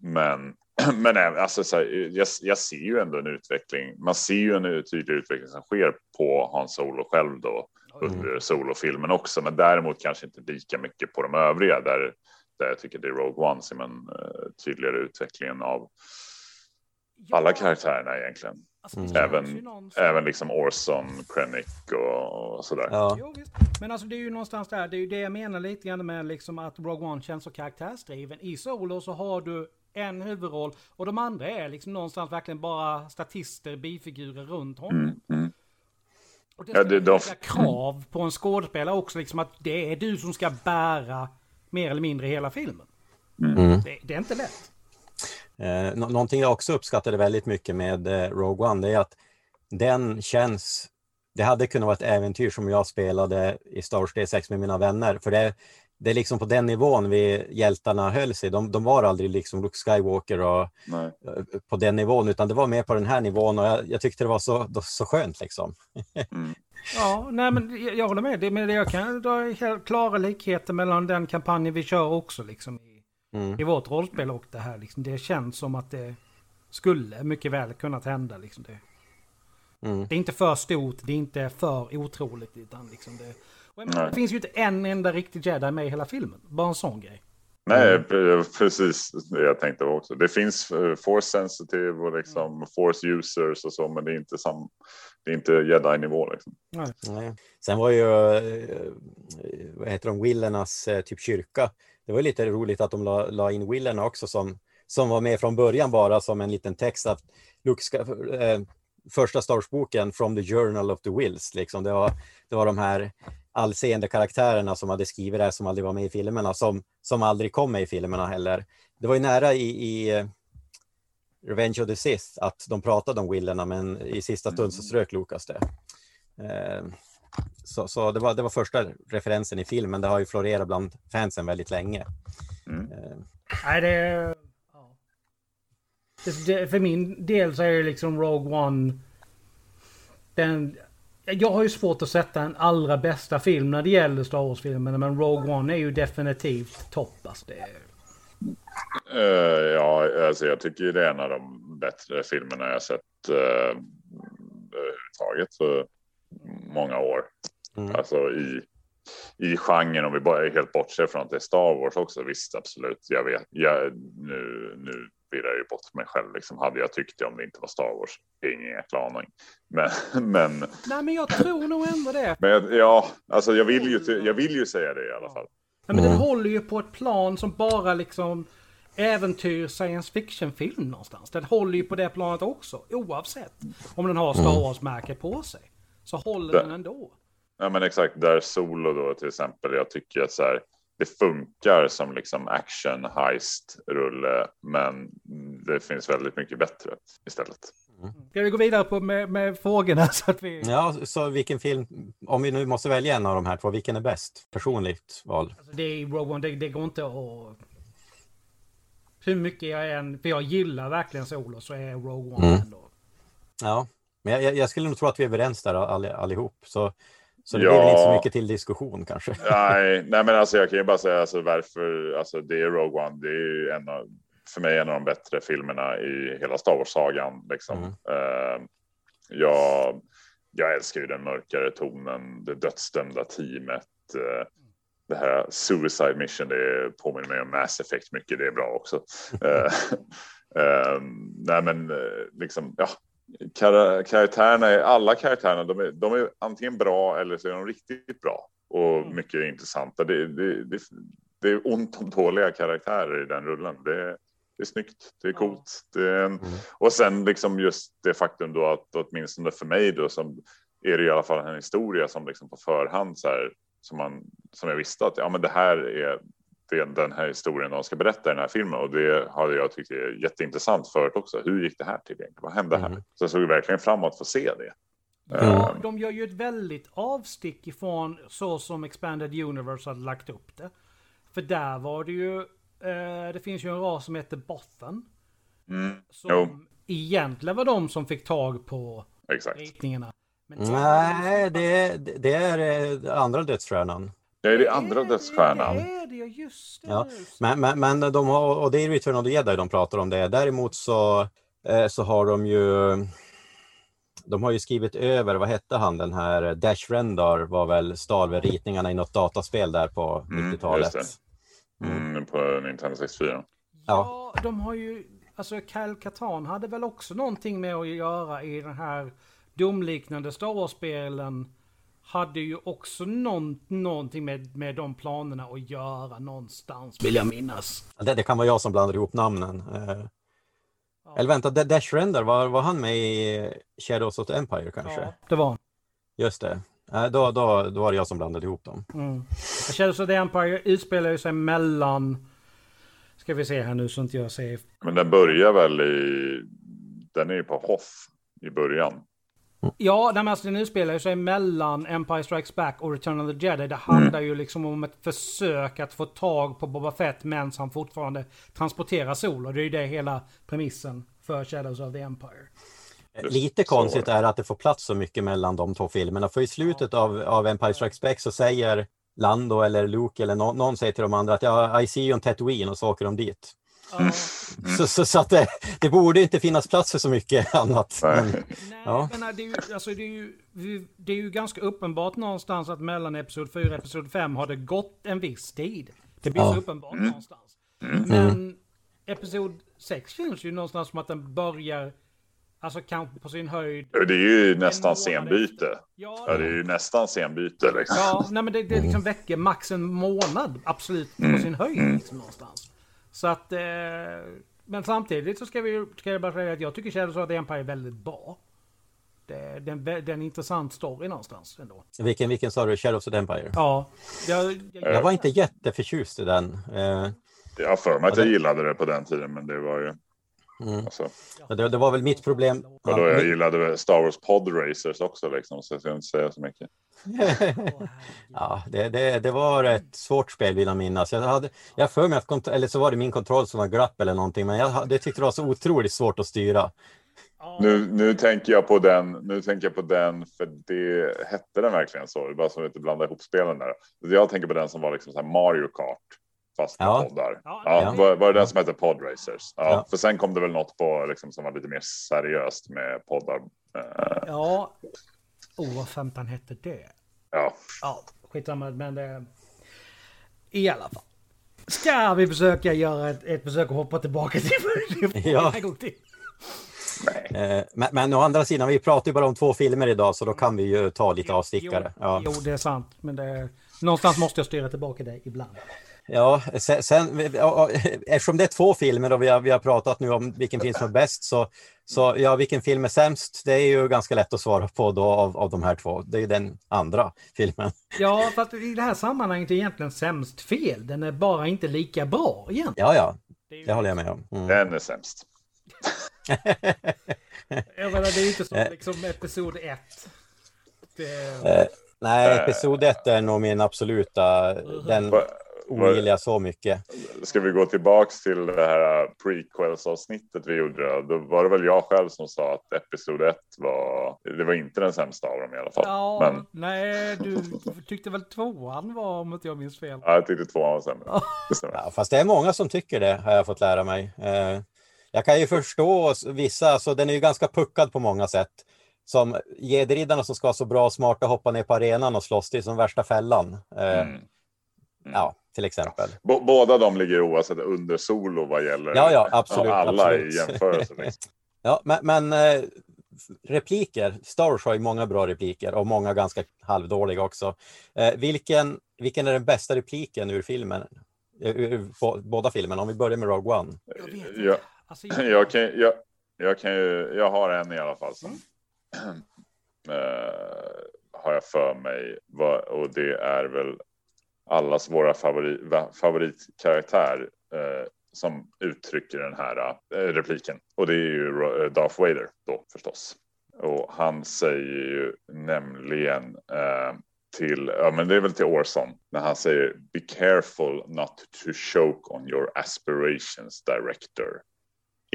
men men alltså, så här, jag, jag, ser ju ändå en utveckling. Man ser ju en tydlig utveckling som sker på Hans Solo själv då under mm. solofilmen också, men däremot kanske inte lika mycket på de övriga där, där jag tycker det är Rogue One som en uh, tydligare utvecklingen av alla karaktärerna egentligen. Alltså, mm. Även, även liksom Orson, Krennic och, och sådär. Ja. Jo, Men alltså det är ju någonstans där, det är ju det jag menar lite grann med liksom att Rogue One känns så karaktärsdriven. I Solo så har du en huvudroll och de andra är liksom någonstans verkligen bara statister, bifigurer runt honom. Mm, mm. Och det, ja, det de... krav på en skådespelare också, liksom att det är du som ska bära mer eller mindre hela filmen. Mm. mm. Det, det, är inte lätt. Eh, någonting jag också uppskattade väldigt mycket med eh, Rogue One, det är att den känns det hade kunnat vara ett äventyr som jag spelade i Star Wars D6 med mina vänner. För det, det är liksom på den nivån vi hjältarna höll sig. De, de var aldrig liksom Luke Skywalker och, Nej. Eh, på den nivån, utan det var mer på den här nivån och jag, jag tyckte det var så, så skönt liksom. Mm. Ja, nej men jag, jag håller med. Det, men jag kan dra helt klara likheter mellan den kampanjen vi kör också liksom i, mm. i vårt rollspel och det här. Liksom. Det känns som att det skulle mycket väl kunnat hända. Liksom. Det, mm. det är inte för stort, det är inte för otroligt. Utan liksom det, menar, det finns ju inte en enda riktig jedi med i hela filmen. Bara en sån grej. Nej, precis det jag tänkte också. Det finns eh, force sensitive och liksom mm. force users och så, men det är inte, sam, det är inte jedi-nivå. Liksom. Nej. Sen var ju, eh, vad heter de, Willernas eh, typ kyrka. Det var lite roligt att de la, la in Willerna också som, som var med från början bara som en liten text att Luke ska, eh, första Star Wars-boken From the Journal of the Wills. Liksom. Det, var, det var de här allseende karaktärerna som hade skrivit det här som aldrig var med i filmerna, som, som aldrig kom med i filmerna heller. Det var ju nära i, i eh, Revenge of the Sith att de pratade om Willerna, men i sista stund så mm. strök Lucas det. Eh, så, så det, var, det var första referensen i filmen. Det har ju florerat bland fansen väldigt länge. Mm. Eh. Nej, det, ja. det, För min del så är det liksom Rogue One den jag har ju svårt att sätta en allra bästa film när det gäller Star Wars-filmerna, men Rogue One är ju definitivt topp. Alltså det Uh, ja, alltså jag tycker det är en av de bättre filmerna jag sett uh, överhuvudtaget för många år. Mm. Alltså i, i genren, om vi bara helt bortser från att det är Star Wars också, visst absolut, jag vet, jag, nu, nu virrar jag ju bort mig själv. Liksom, hade jag tyckt det om det inte var Star Wars? Ingen jäkla aning. Men, men... Nej, men jag tror nog ändå det. Men ja, alltså jag vill ju, jag vill ju säga det i alla fall. Ja, men den håller ju på ett plan som bara liksom äventyr science fiction-film någonstans. Den håller ju på det planet också, oavsett om den har Star mm. Wars-märke på sig. Så håller den ändå. Ja men exakt, där Solo då till exempel. Jag tycker att så här, det funkar som liksom action heist rulle, men det finns väldigt mycket bättre istället. Ska vi gå vidare på med, med frågorna så att vi... Ja, så vilken film, om vi nu måste välja en av de här två, vilken är bäst? Personligt val. Alltså det är Rogue One, det, det går inte att... Hur mycket jag än... För jag gillar verkligen Solo så är Rogue One Mm. ändå. Ja, men jag, jag skulle nog tro att vi är överens där all, allihop. Så, så det Ja. blir väl inte så mycket till diskussion kanske. Nej, nej, men alltså jag kan ju bara säga alltså, varför. Alltså, det är Rogue One. Det är ju en av, för mig en av de bättre filmerna i hela Star Wars-sagan. Liksom. Mm. Eh, jag, jag älskar ju den mörkare tonen, det dödsdömda teamet. eh, det här Suicide Mission, det påminner mig om Mass Effect mycket. Det är bra också. Eh, nej, men liksom, ja. Kar- karaktärerna, är, alla karaktärerna, de är, de är antingen bra eller så är de riktigt bra och Mm. mycket intressanta. Det, det, det, det är ont om dåliga karaktärer i den rullen. Det, det är snyggt, det är coolt. Det är en, Mm. och sen liksom just det faktum då att åtminstone för mig då som är det i alla fall en historia som liksom på förhand så här som man som jag visste att ja, men det här är det, den här historien de ska berätta i den här filmen och det hade jag tyckt är jätteintressant förut också. Hur gick det här till egentligen? Vad hände här? Mm. Så jag såg verkligen fram emot att få se det. Ja, Eh, de gör ju ett väldigt avstick ifrån så som Expanded Universe hade lagt upp det. För där var det ju... Eh, det finns ju en ras som heter Bothan. mm, Som Jo. egentligen var de som fick tag på exakt. ritningarna. Men Nej, det, det det är eh, andra dödsstjärnan. Det är det andra dödsstjärnan. Det är det, ja, just det. Ja. Men, men, men de har, och det är Return of the Jedi de pratar om det. Däremot så, eh, så har de ju de har ju skrivit över, vad hette han den här, Dash Rendar var väl stal väl ritningarna i något dataspel där på Mm, 90-talet. just Mm, på Nintendo 64. Ja, de har ju... Alltså Kyle Katan hade väl också någonting med att göra i den här domliknande Star Wars-spelen. Hade ju också någon, någonting med, med de planerna att göra någonstans, vill jag minnas. Det, det kan vara jag som blandar ihop namnen. Eh, Eller vänta, Da- Dash Rendar, var, var han med i Shadows of the Empire kanske? Ja, det var Just det. Då, då, då var det jag som blandade ihop dem. mm. Shadows of the Empire utspelar ju sig mellan... Ska vi se här nu så inte jag säger... Men den börjar väl i... Den är ju på Hoth i början. Ja, nej, men alltså den utspelar ju sig mellan Empire Strikes Back och Return of the Jedi. Det handlar ju liksom om ett försök att få tag på Boba Fett medan han fortfarande transporterar Solo. Det är ju det hela premissen för Shadows of the Empire. Just Lite konstigt är att det får plats så mycket mellan de två filmerna. För i slutet av, av Empire Strikes Back så säger Lando eller Luke eller nå- någon säger till de andra att ja, I see you on Tatooine och så åker de dit. Ja, Så, så, så att det, det borde inte finnas plats för så mycket annat. Men, Nej. nej, Ja. men det är, ju, alltså, det, är ju, det är ju ganska uppenbart någonstans att mellan Episod 4 och Episod 5 har det gått en viss tid. Det blir Ja. så uppenbart någonstans. Men Episod 6 känns ju någonstans som att den börjar, alltså kanske på sin höjd. Det är ju nästan scenbyte. Ja, Ja, det är ju nästan scenbyte liksom. Ja, nej men det, det liksom väcker max en månad absolut på sin höjd liksom, någonstans. Så att... Eh, men samtidigt så ska vi ska jag bara säga att jag tycker Shadows of the Empire är väldigt bra. Det, det, är en, vä- det är en intressant story någonstans ändå. vilken, vilken sa du? Shadows of the Empire? Ja. Jag, jag, Jag var inte jätteförtjust i den. Eh, Jag har för mig att jag gillade det på den tiden, men det var ju... mm. Alltså, det, det var väl mitt problem. och då Ja, jag gillade Star Wars Pod Racers också, liksom, så jag ska inte säga så mycket. Ja, det, det, det var ett svårt spel vill jag minnas. Jag hade jag för mig att, kont- eller så var det min kontroll som var glapp eller någonting, men jag hade- tyckte det var så otroligt svårt att styra. Nu, nu tänker jag på den, nu tänker jag på den, för det hette den verkligen så, det bara så att inte blanda ihop spelen där. Jag tänker på den som var liksom så här Mario Kart, fast med Ja. poddar. Ja, Ja. Var, var det den som hette Pod Racers? Ja, Ja. För sen kom det väl något på liksom, som var lite mer seriöst med poddar. Eh, ja. Oh, vad femtan hette det? ja, Ja, skitsamma, men det... I alla fall. Ska vi försöka göra ett, ett försök att hoppa tillbaka till Ja. en gång till? Eh, Men, men å andra sidan, vi pratar ju bara om två filmer idag, så då kan vi ju ta lite avstickare. Jo, Ja, jo, det är sant. Men det, någonstans måste jag styra tillbaka det ibland. Ja sen, sen, eftersom det är två filmer och vi har, vi har pratat nu om vilken film som är bäst, så, så ja, vilken film är sämst? Det är ju ganska lätt att svara på då av, av de här två. Det är ju den andra filmen. Ja, fast i det här sammanhanget är egentligen sämst fel. Den är bara inte lika bra egentligen. Ja, ja, Det håller jag med om. Mm. den är sämst. Jag menar, det är ju inte som Eh. liksom episod ett. Det, Eh, nej, episod ett är nog min absoluta, den ogillar jag så mycket. Ska vi gå tillbaks till det här prequels-avsnittet vi gjorde? då? Var det väl jag själv som sa att episod 1 var, det var inte den sämsta av dem i alla fall. ja, Men nej, du tyckte väl tvåan var om inte jag minns fel. ja, jag tyckte tvåan var sämre. Ja, fast det är många som tycker det, har jag fått lära mig. Eh, jag kan ju förstå vissa, alltså den är ju ganska puckad på många sätt. Som Jedi-riddarna som ska vara så bra och smarta hoppa ner på arenan och slåss, det är som värsta fällan. Eh, Mm. Ja, till exempel. B- båda de ligger oavsett under solo vad gäller Ja, ja, absolut, alla absolut. i jämförelse. Liksom. Ja, men, men eh, repliker, Star Wars har ju många bra repliker och många ganska halvdåliga också. Eh, vilken, vilken är den bästa repliken ur filmen? Ur, ur, bå- båda filmerna, om vi börjar med Rogue One. Jag vet inte. Jag, Alltså, jag, kan, jag, jag, kan ju, jag har en i alla fall som eh, har jag för mig. Va- Och det är väl allas våra favorit, va- favoritkaraktär eh, som uttrycker den här eh, repliken. Och det är ju eh, Darth Vader då förstås. Och han säger ju nämligen eh, till, ja men det är väl till Orson, när han säger Be careful not to choke on your aspirations director.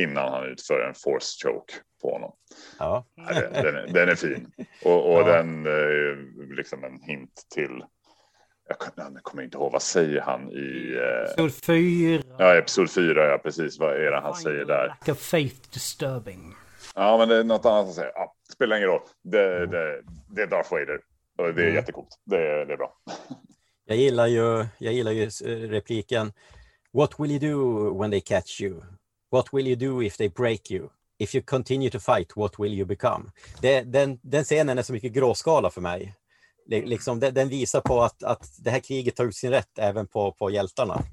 Innan han utför en force choke på honom. Ja, Den, den, är- den är fin. Och, och Ja. den är liksom en hint till, jag kommer inte ihåg, vad säger han i eh, Episod fyra. ja, episod 4, ja precis, vad är det han säger där? Lack of faith disturbing. Ja, men det är något annat han säger. Ja, spelar ingen roll. Det, det, det är Darth Vader. Och det är Mm. jättecoolt. Det, är- det är bra. jag gillar ju, jag gillar ju eh, repliken What will you do when they catch you? What will you do if they break you? If you continue to fight, what will you become? Det, den, den scenen är så mycket gråskala för mig. Li- Liksom, den, visar på att, att det här kriget tar ut sin rätt även på, på hjältarna.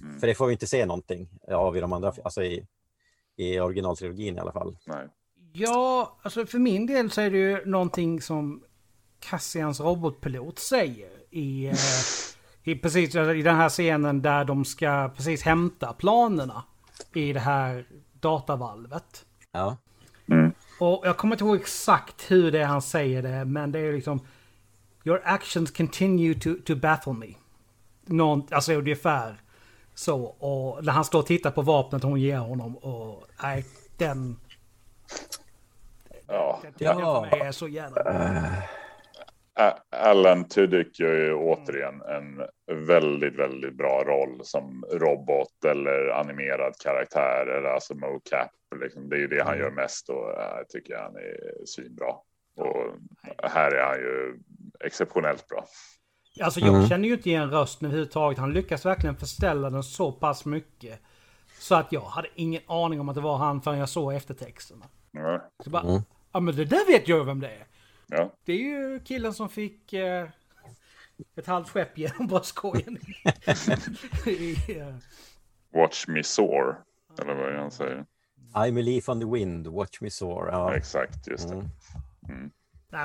Mm. För det får vi inte se någonting av i de andra, alltså i, i originaltrilogin i alla fall. Nej. Ja, alltså för min del så är det ju någonting som Cassians robotpilot säger i, eh, i precis i den här scenen där de ska precis hämta planerna i det här datavalvet. Ja, Mm. Och jag kommer inte ihåg exakt hur det är han säger det, men det är liksom Your actions continue to, to baffle me. Någon, alltså ungefär så. Och när han står och tittar på vapnet hon ger honom och nej, den... Ja. Den, den för mig är så jävla. A- Alan Tudyk gör ju återigen en väldigt, väldigt bra roll som robot eller animerad karaktär. Eller alltså mocap. Liksom. Det är ju det han Mm. gör mest och jag tycker han är svinbra. Och här är han ju exceptionellt bra. Alltså jag Mm. känner ju inte igen rösten överhuvudtaget. Han lyckas verkligen förställa den så pass mycket. Så att jag hade ingen aning om att det var han förrän jag såg eftertexterna. Ja. Så bara, Mm. ja men det där vet jag vem det är. Ja. Det är ju killen som fick eh, ett halvt skepp genom bröstkorgen. I, eh, Watch me soar. Eller vad är det han säger? I'm a leaf on the wind, watch me soar. Ja. Exakt, just det. Mm. Nej,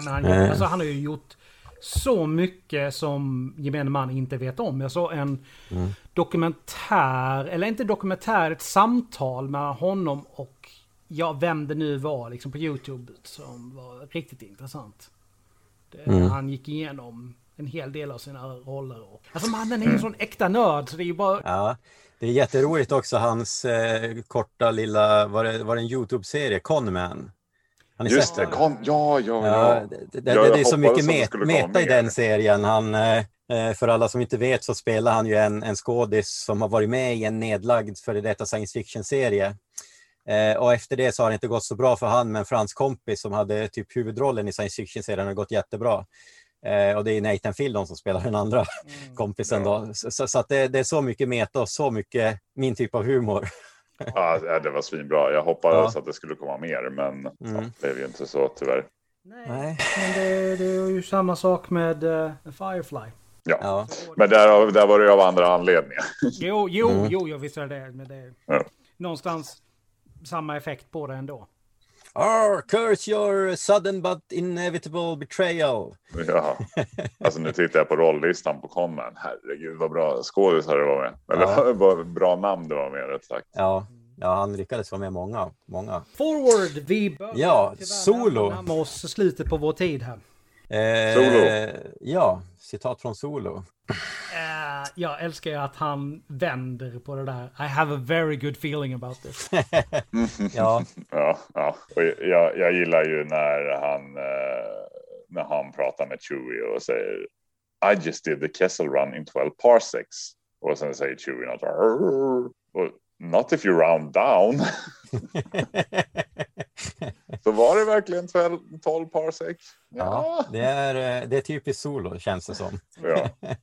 men han, Eh. alltså, han har ju gjort så mycket som gemene man inte vet om. Jag såg en Mm. dokumentär, eller inte dokumentär, ett samtal med honom och ja, vem det nu var liksom på YouTube som var riktigt intressant. Det, Mm. Han gick igenom en hel del av sina roller. Och, alltså mannen är ju en sån äkta nörd så det är ju bara... Ja, det är jätteroligt också hans eh, korta lilla, var det, var det en Youtube-serie, Conman? Har ni Just sett det, kom, ja, ja, Ja, ja. det, det, Ja, det, det är så mycket met, meta i den serien. Han, eh, eh, för alla som inte vet så spelar han ju en, en skådis som har varit med i en nedlagd före detta science fiction-serie. Eh, och efter det så har det inte gått så bra för han, men för hans kompis som hade typ huvudrollen i science fiction-serien har gått jättebra. Och det är Nathan Fillon som spelar den andra kompisen då. Så, så, så att det, det är så mycket meta och så mycket min typ av humor. Ja, det var svinbra. Jag hoppades Ja. att det skulle komma mer, men ja, Mm. det blev ju inte så tyvärr. Nej, Nej. men det, det är ju samma sak med uh, Firefly. Ja. Ja. Men där, där var det av andra anledningar. Jo, jo, Mm. jo, jag visste det. Men det är Ja. någonstans samma effekt på det ändå. Arr, curse your sudden but inevitable betrayal. Ja. Alltså nu tittar jag på rolllistan på Conman. Herregud vad bra skådisar det var med. Eller Ja. vad bra namn det var med rätt sagt. Ja, Ja, han lyckades vara med många, många. Forward! Vi börjar Ja, tyvärr Solo. närma oss slutet på vår tid här. Eh, Solo. Ja, citat från Solo. Eh, jag älskar ju att han vänder på det där. I have a very good feeling about this. Ja, Ja, ja. Och jag, jag gillar ju när han, eh, när han pratar med Chewie och säger I just did the Kessel run in 12 parsecs. Och sen säger Chewie något. Not if you round down. Så var det verkligen 12, 12 parsec? ja det, är, eh, det är typiskt Solo känns det som. ja.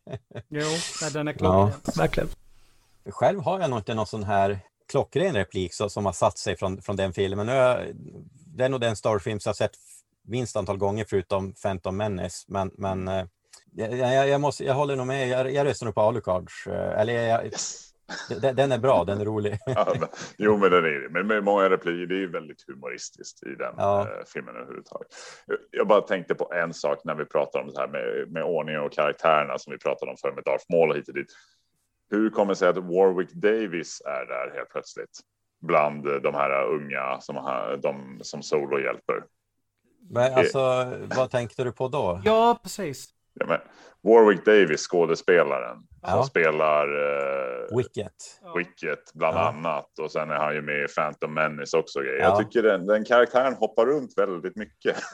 Jo, den är klockren. Verkligen. Själv har jag nog inte någon sån här klockren replik så, som har satt sig från, från den filmen. Nu är jag, det är nog den Star Wars-film som jag sett minst antal gånger förutom Phantom Menace. Men, men eh, jag, jag, jag, måste, jag håller nog med, jag, jag röstar nog på Alucards. eh, Eller jag, den, den är bra, den är rolig. Ja, men, jo, men den är det. Men med många repliker, det är ju väldigt humoristiskt i den Ja. eh, filmen överhuvudtaget. Jag, jag bara tänkte på en sak när vi pratar om det här med, med ordning och karaktärerna som vi pratade om förr med Darth Maul och hit och dit. Hur kommer det sig att Warwick Davis är där helt plötsligt? Bland eh, de här unga som, har, de, som Solo hjälper. Men alltså, vad tänkte du på då? Ja, precis. Ja, men Warwick Davis, skådespelaren, Ja. som spelar eh, Wicket. Wicket bland Ja. annat. Och sen är han ju med i Phantom Menace också. Ja. Jag tycker den, den karaktären hoppar runt väldigt mycket.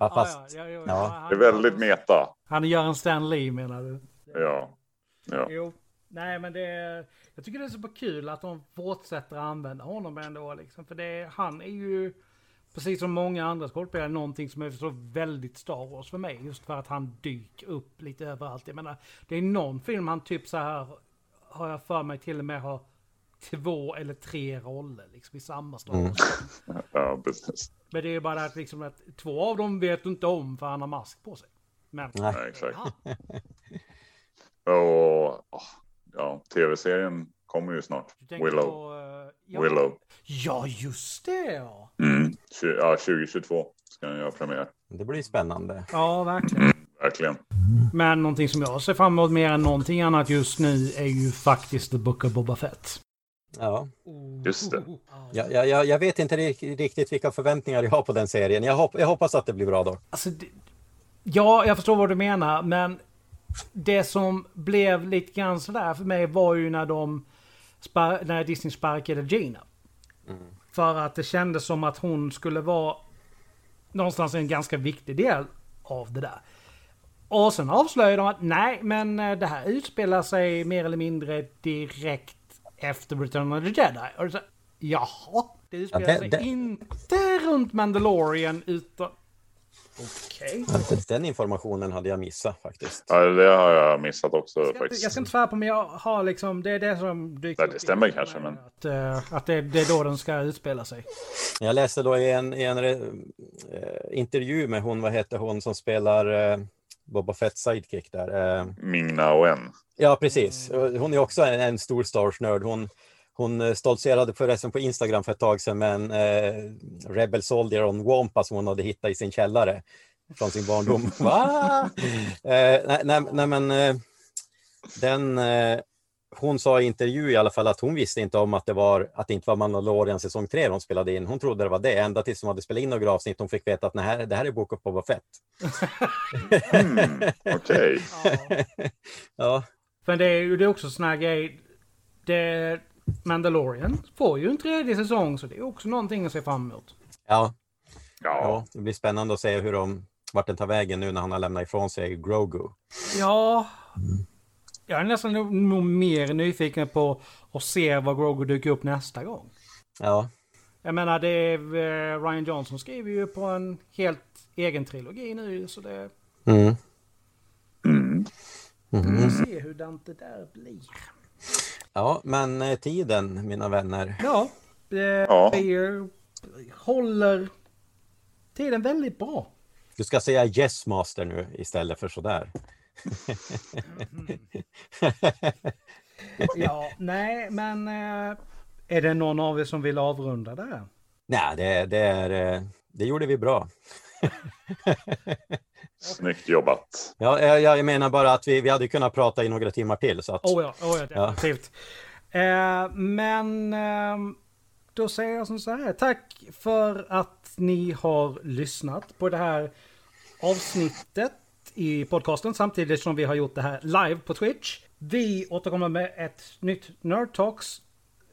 Ja, fast, ja, ja, ja, ja. han- Det är väldigt meta. Han gör en Stan Lee menar du? Ja. ja. Jo. Nej men det är, Jag tycker det är så kul att de fortsätter använda honom ändå liksom. För det, han är ju, precis som många andra skådespelare, någonting som är så väldigt Star Wars för mig. Just för att han dyker upp lite överallt. Jag menar, det är någon film han typ så här har jag för mig till och med har två eller tre roller liksom i samma Star Wars. ja, precis. Men det är ju bara att, liksom att två av dem vet du inte om för han har mask på sig. Men... Nej. Ja, exakt. Ja. Och ja, tv-serien kommer ju snart. Du tänker Willow. På, eh, ja, Willow. Ja, just det ja. Mm. Ja, 2022 ska den göra premiär. det blir spännande. Ja, verkligen. Verkligen. Men någonting som jag ser fram emot mer än någonting annat just nu är ju faktiskt The Book of Boba Fett. Ja. Just det. Jag, jag, jag- vet inte ri- riktigt vilka förväntningar jag har på den serien. Jag, hopp, jag hoppas att det blir bra då. Alltså, det, ja, jag förstår vad du menar, men det som blev lite grann sådär för mig var ju när de spar- när Disney sparkade Gina. För att det kändes som att hon skulle vara någonstans en ganska viktig del av det där. Och sen avslöjade de att nej, men eh, det här utspelar sig mer eller mindre direkt efter Return of the Jedi. Och så, jaha, det utspelar Ja, det- sig det- inte runt Mandalorian utan... Okej. Den informationen hade jag missat faktiskt. Ja, det har jag missat också Jag inte, faktiskt. jag ska inte svära på men jag har liksom, det är det som dyker Nej, det upp stämmer kanske, men- Att, eh, att det, det är då den ska utspela sig. Jag läste då i en, i en eh, intervju med hon, vad heter hon som spelar eh, Boba Fett sidekick där. Eh, Mingna och en. ja, precis. Hon är också en, en stor Star Wars-nörd. Hon, hon eh, stoltserade förresten på Instagram för ett tag sedan med en eh, Rebel Soldier on Wampa som hon hade hittat i sin källare från sin barndom. Va? Eh, nej, nej, nej, men eh, den, eh, hon sa i intervju i alla fall att hon visste inte om att det, var, att det inte var Mandalorian säsong 3 de spelade in. Hon trodde det var det, ända tills de hade spelat in några avsnitt. Hon fick veta att nej, det här är Book of Boba Fett. Mm, Okej. Ja, För det är ju det är också sån här grej. Det, Mandalorian får ju en tredje säsong så det är också någonting att se fram emot. ja, Ja. ja, det blir spännande att se hur de, vart den tar vägen nu när han har lämnat ifrån sig Grogu. Ja. Jag är nästan nog- mer nyfiken på att se vad Grogu dyker upp nästa gång. Ja, Jag menar det är eh, Ryan Johnson skriver ju på en helt egen trilogi nu så det... mm. Mm. Vi får se hur det där blir. Ja men eh, tiden, mina vänner. Ja, det Ja. håller tiden väldigt bra. Du ska säga yes master nu istället för sådär. Ja, nej, men eh, är det någon av er som vill avrunda där? Nej, det, det, är, eh, det gjorde vi bra. Snyggt jobbat. Ja, jag, jag menar bara att vi, vi hade kunnat prata i några timmar till. Så att, Oh ja, oh ja definitivt. Eh, men eh, då säger jag som så här. Tack för att ni har lyssnat på det här avsnittet i podcasten samtidigt som vi har gjort det här live på Twitch. Vi återkommer med ett nytt Nerd Talks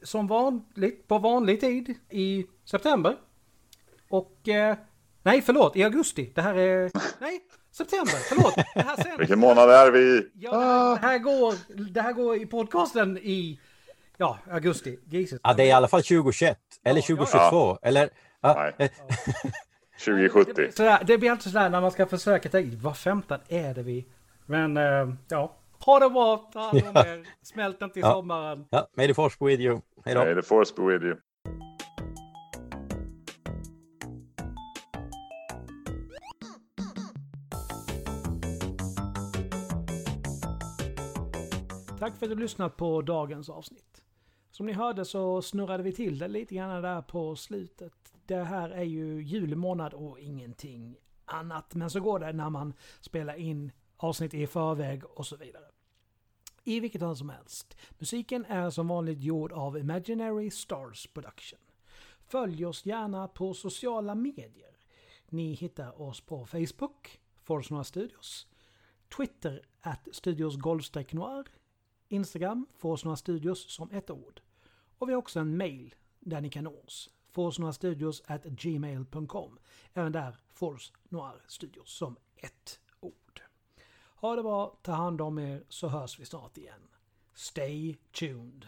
som vanligt på vanlig tid i september. Och eh, nej, förlåt, i augusti. Det här är nej, september. Förlåt. Det här sen. Vilken månad är vi? Ja, det här, går. Det här går i podcasten i ja, augusti. Jesus. Ja, det är i alla fall 2021 eller Ja, ja, 2022 eller... Ja, Nej. eh, 2070. Sådär, det blir alltid sådär när man ska försöka tänka, vad 15 är det vi? Men eh, ja, ha det bra, ta hand om er, smält inte i Ja. sommaren. ja, may the force be with you. Hej då. May the force be with you. Tack för att du lyssnat på dagens avsnitt. Som ni hörde så snurrade vi till det lite grann där på slutet. Det här är ju julmånad och ingenting annat. Men så går det när man spelar in avsnitt i förväg och så vidare. I vilket fall som helst. Musiken är som vanligt gjord av Imaginary Stars Production. Följ oss gärna på sociala medier. Ni hittar oss på Facebook, Forsnora Studios, Twitter, at Studios Golfstreck Noir, Instagram, Forsnora Studios som ett ord. Och vi har också en mail där ni kan nå oss. Forsnorastudios at gmail.com. Även där Force Noir Studios som ett ord. Ha det bra, ta hand om er så hörs vi snart igen. Stay tuned.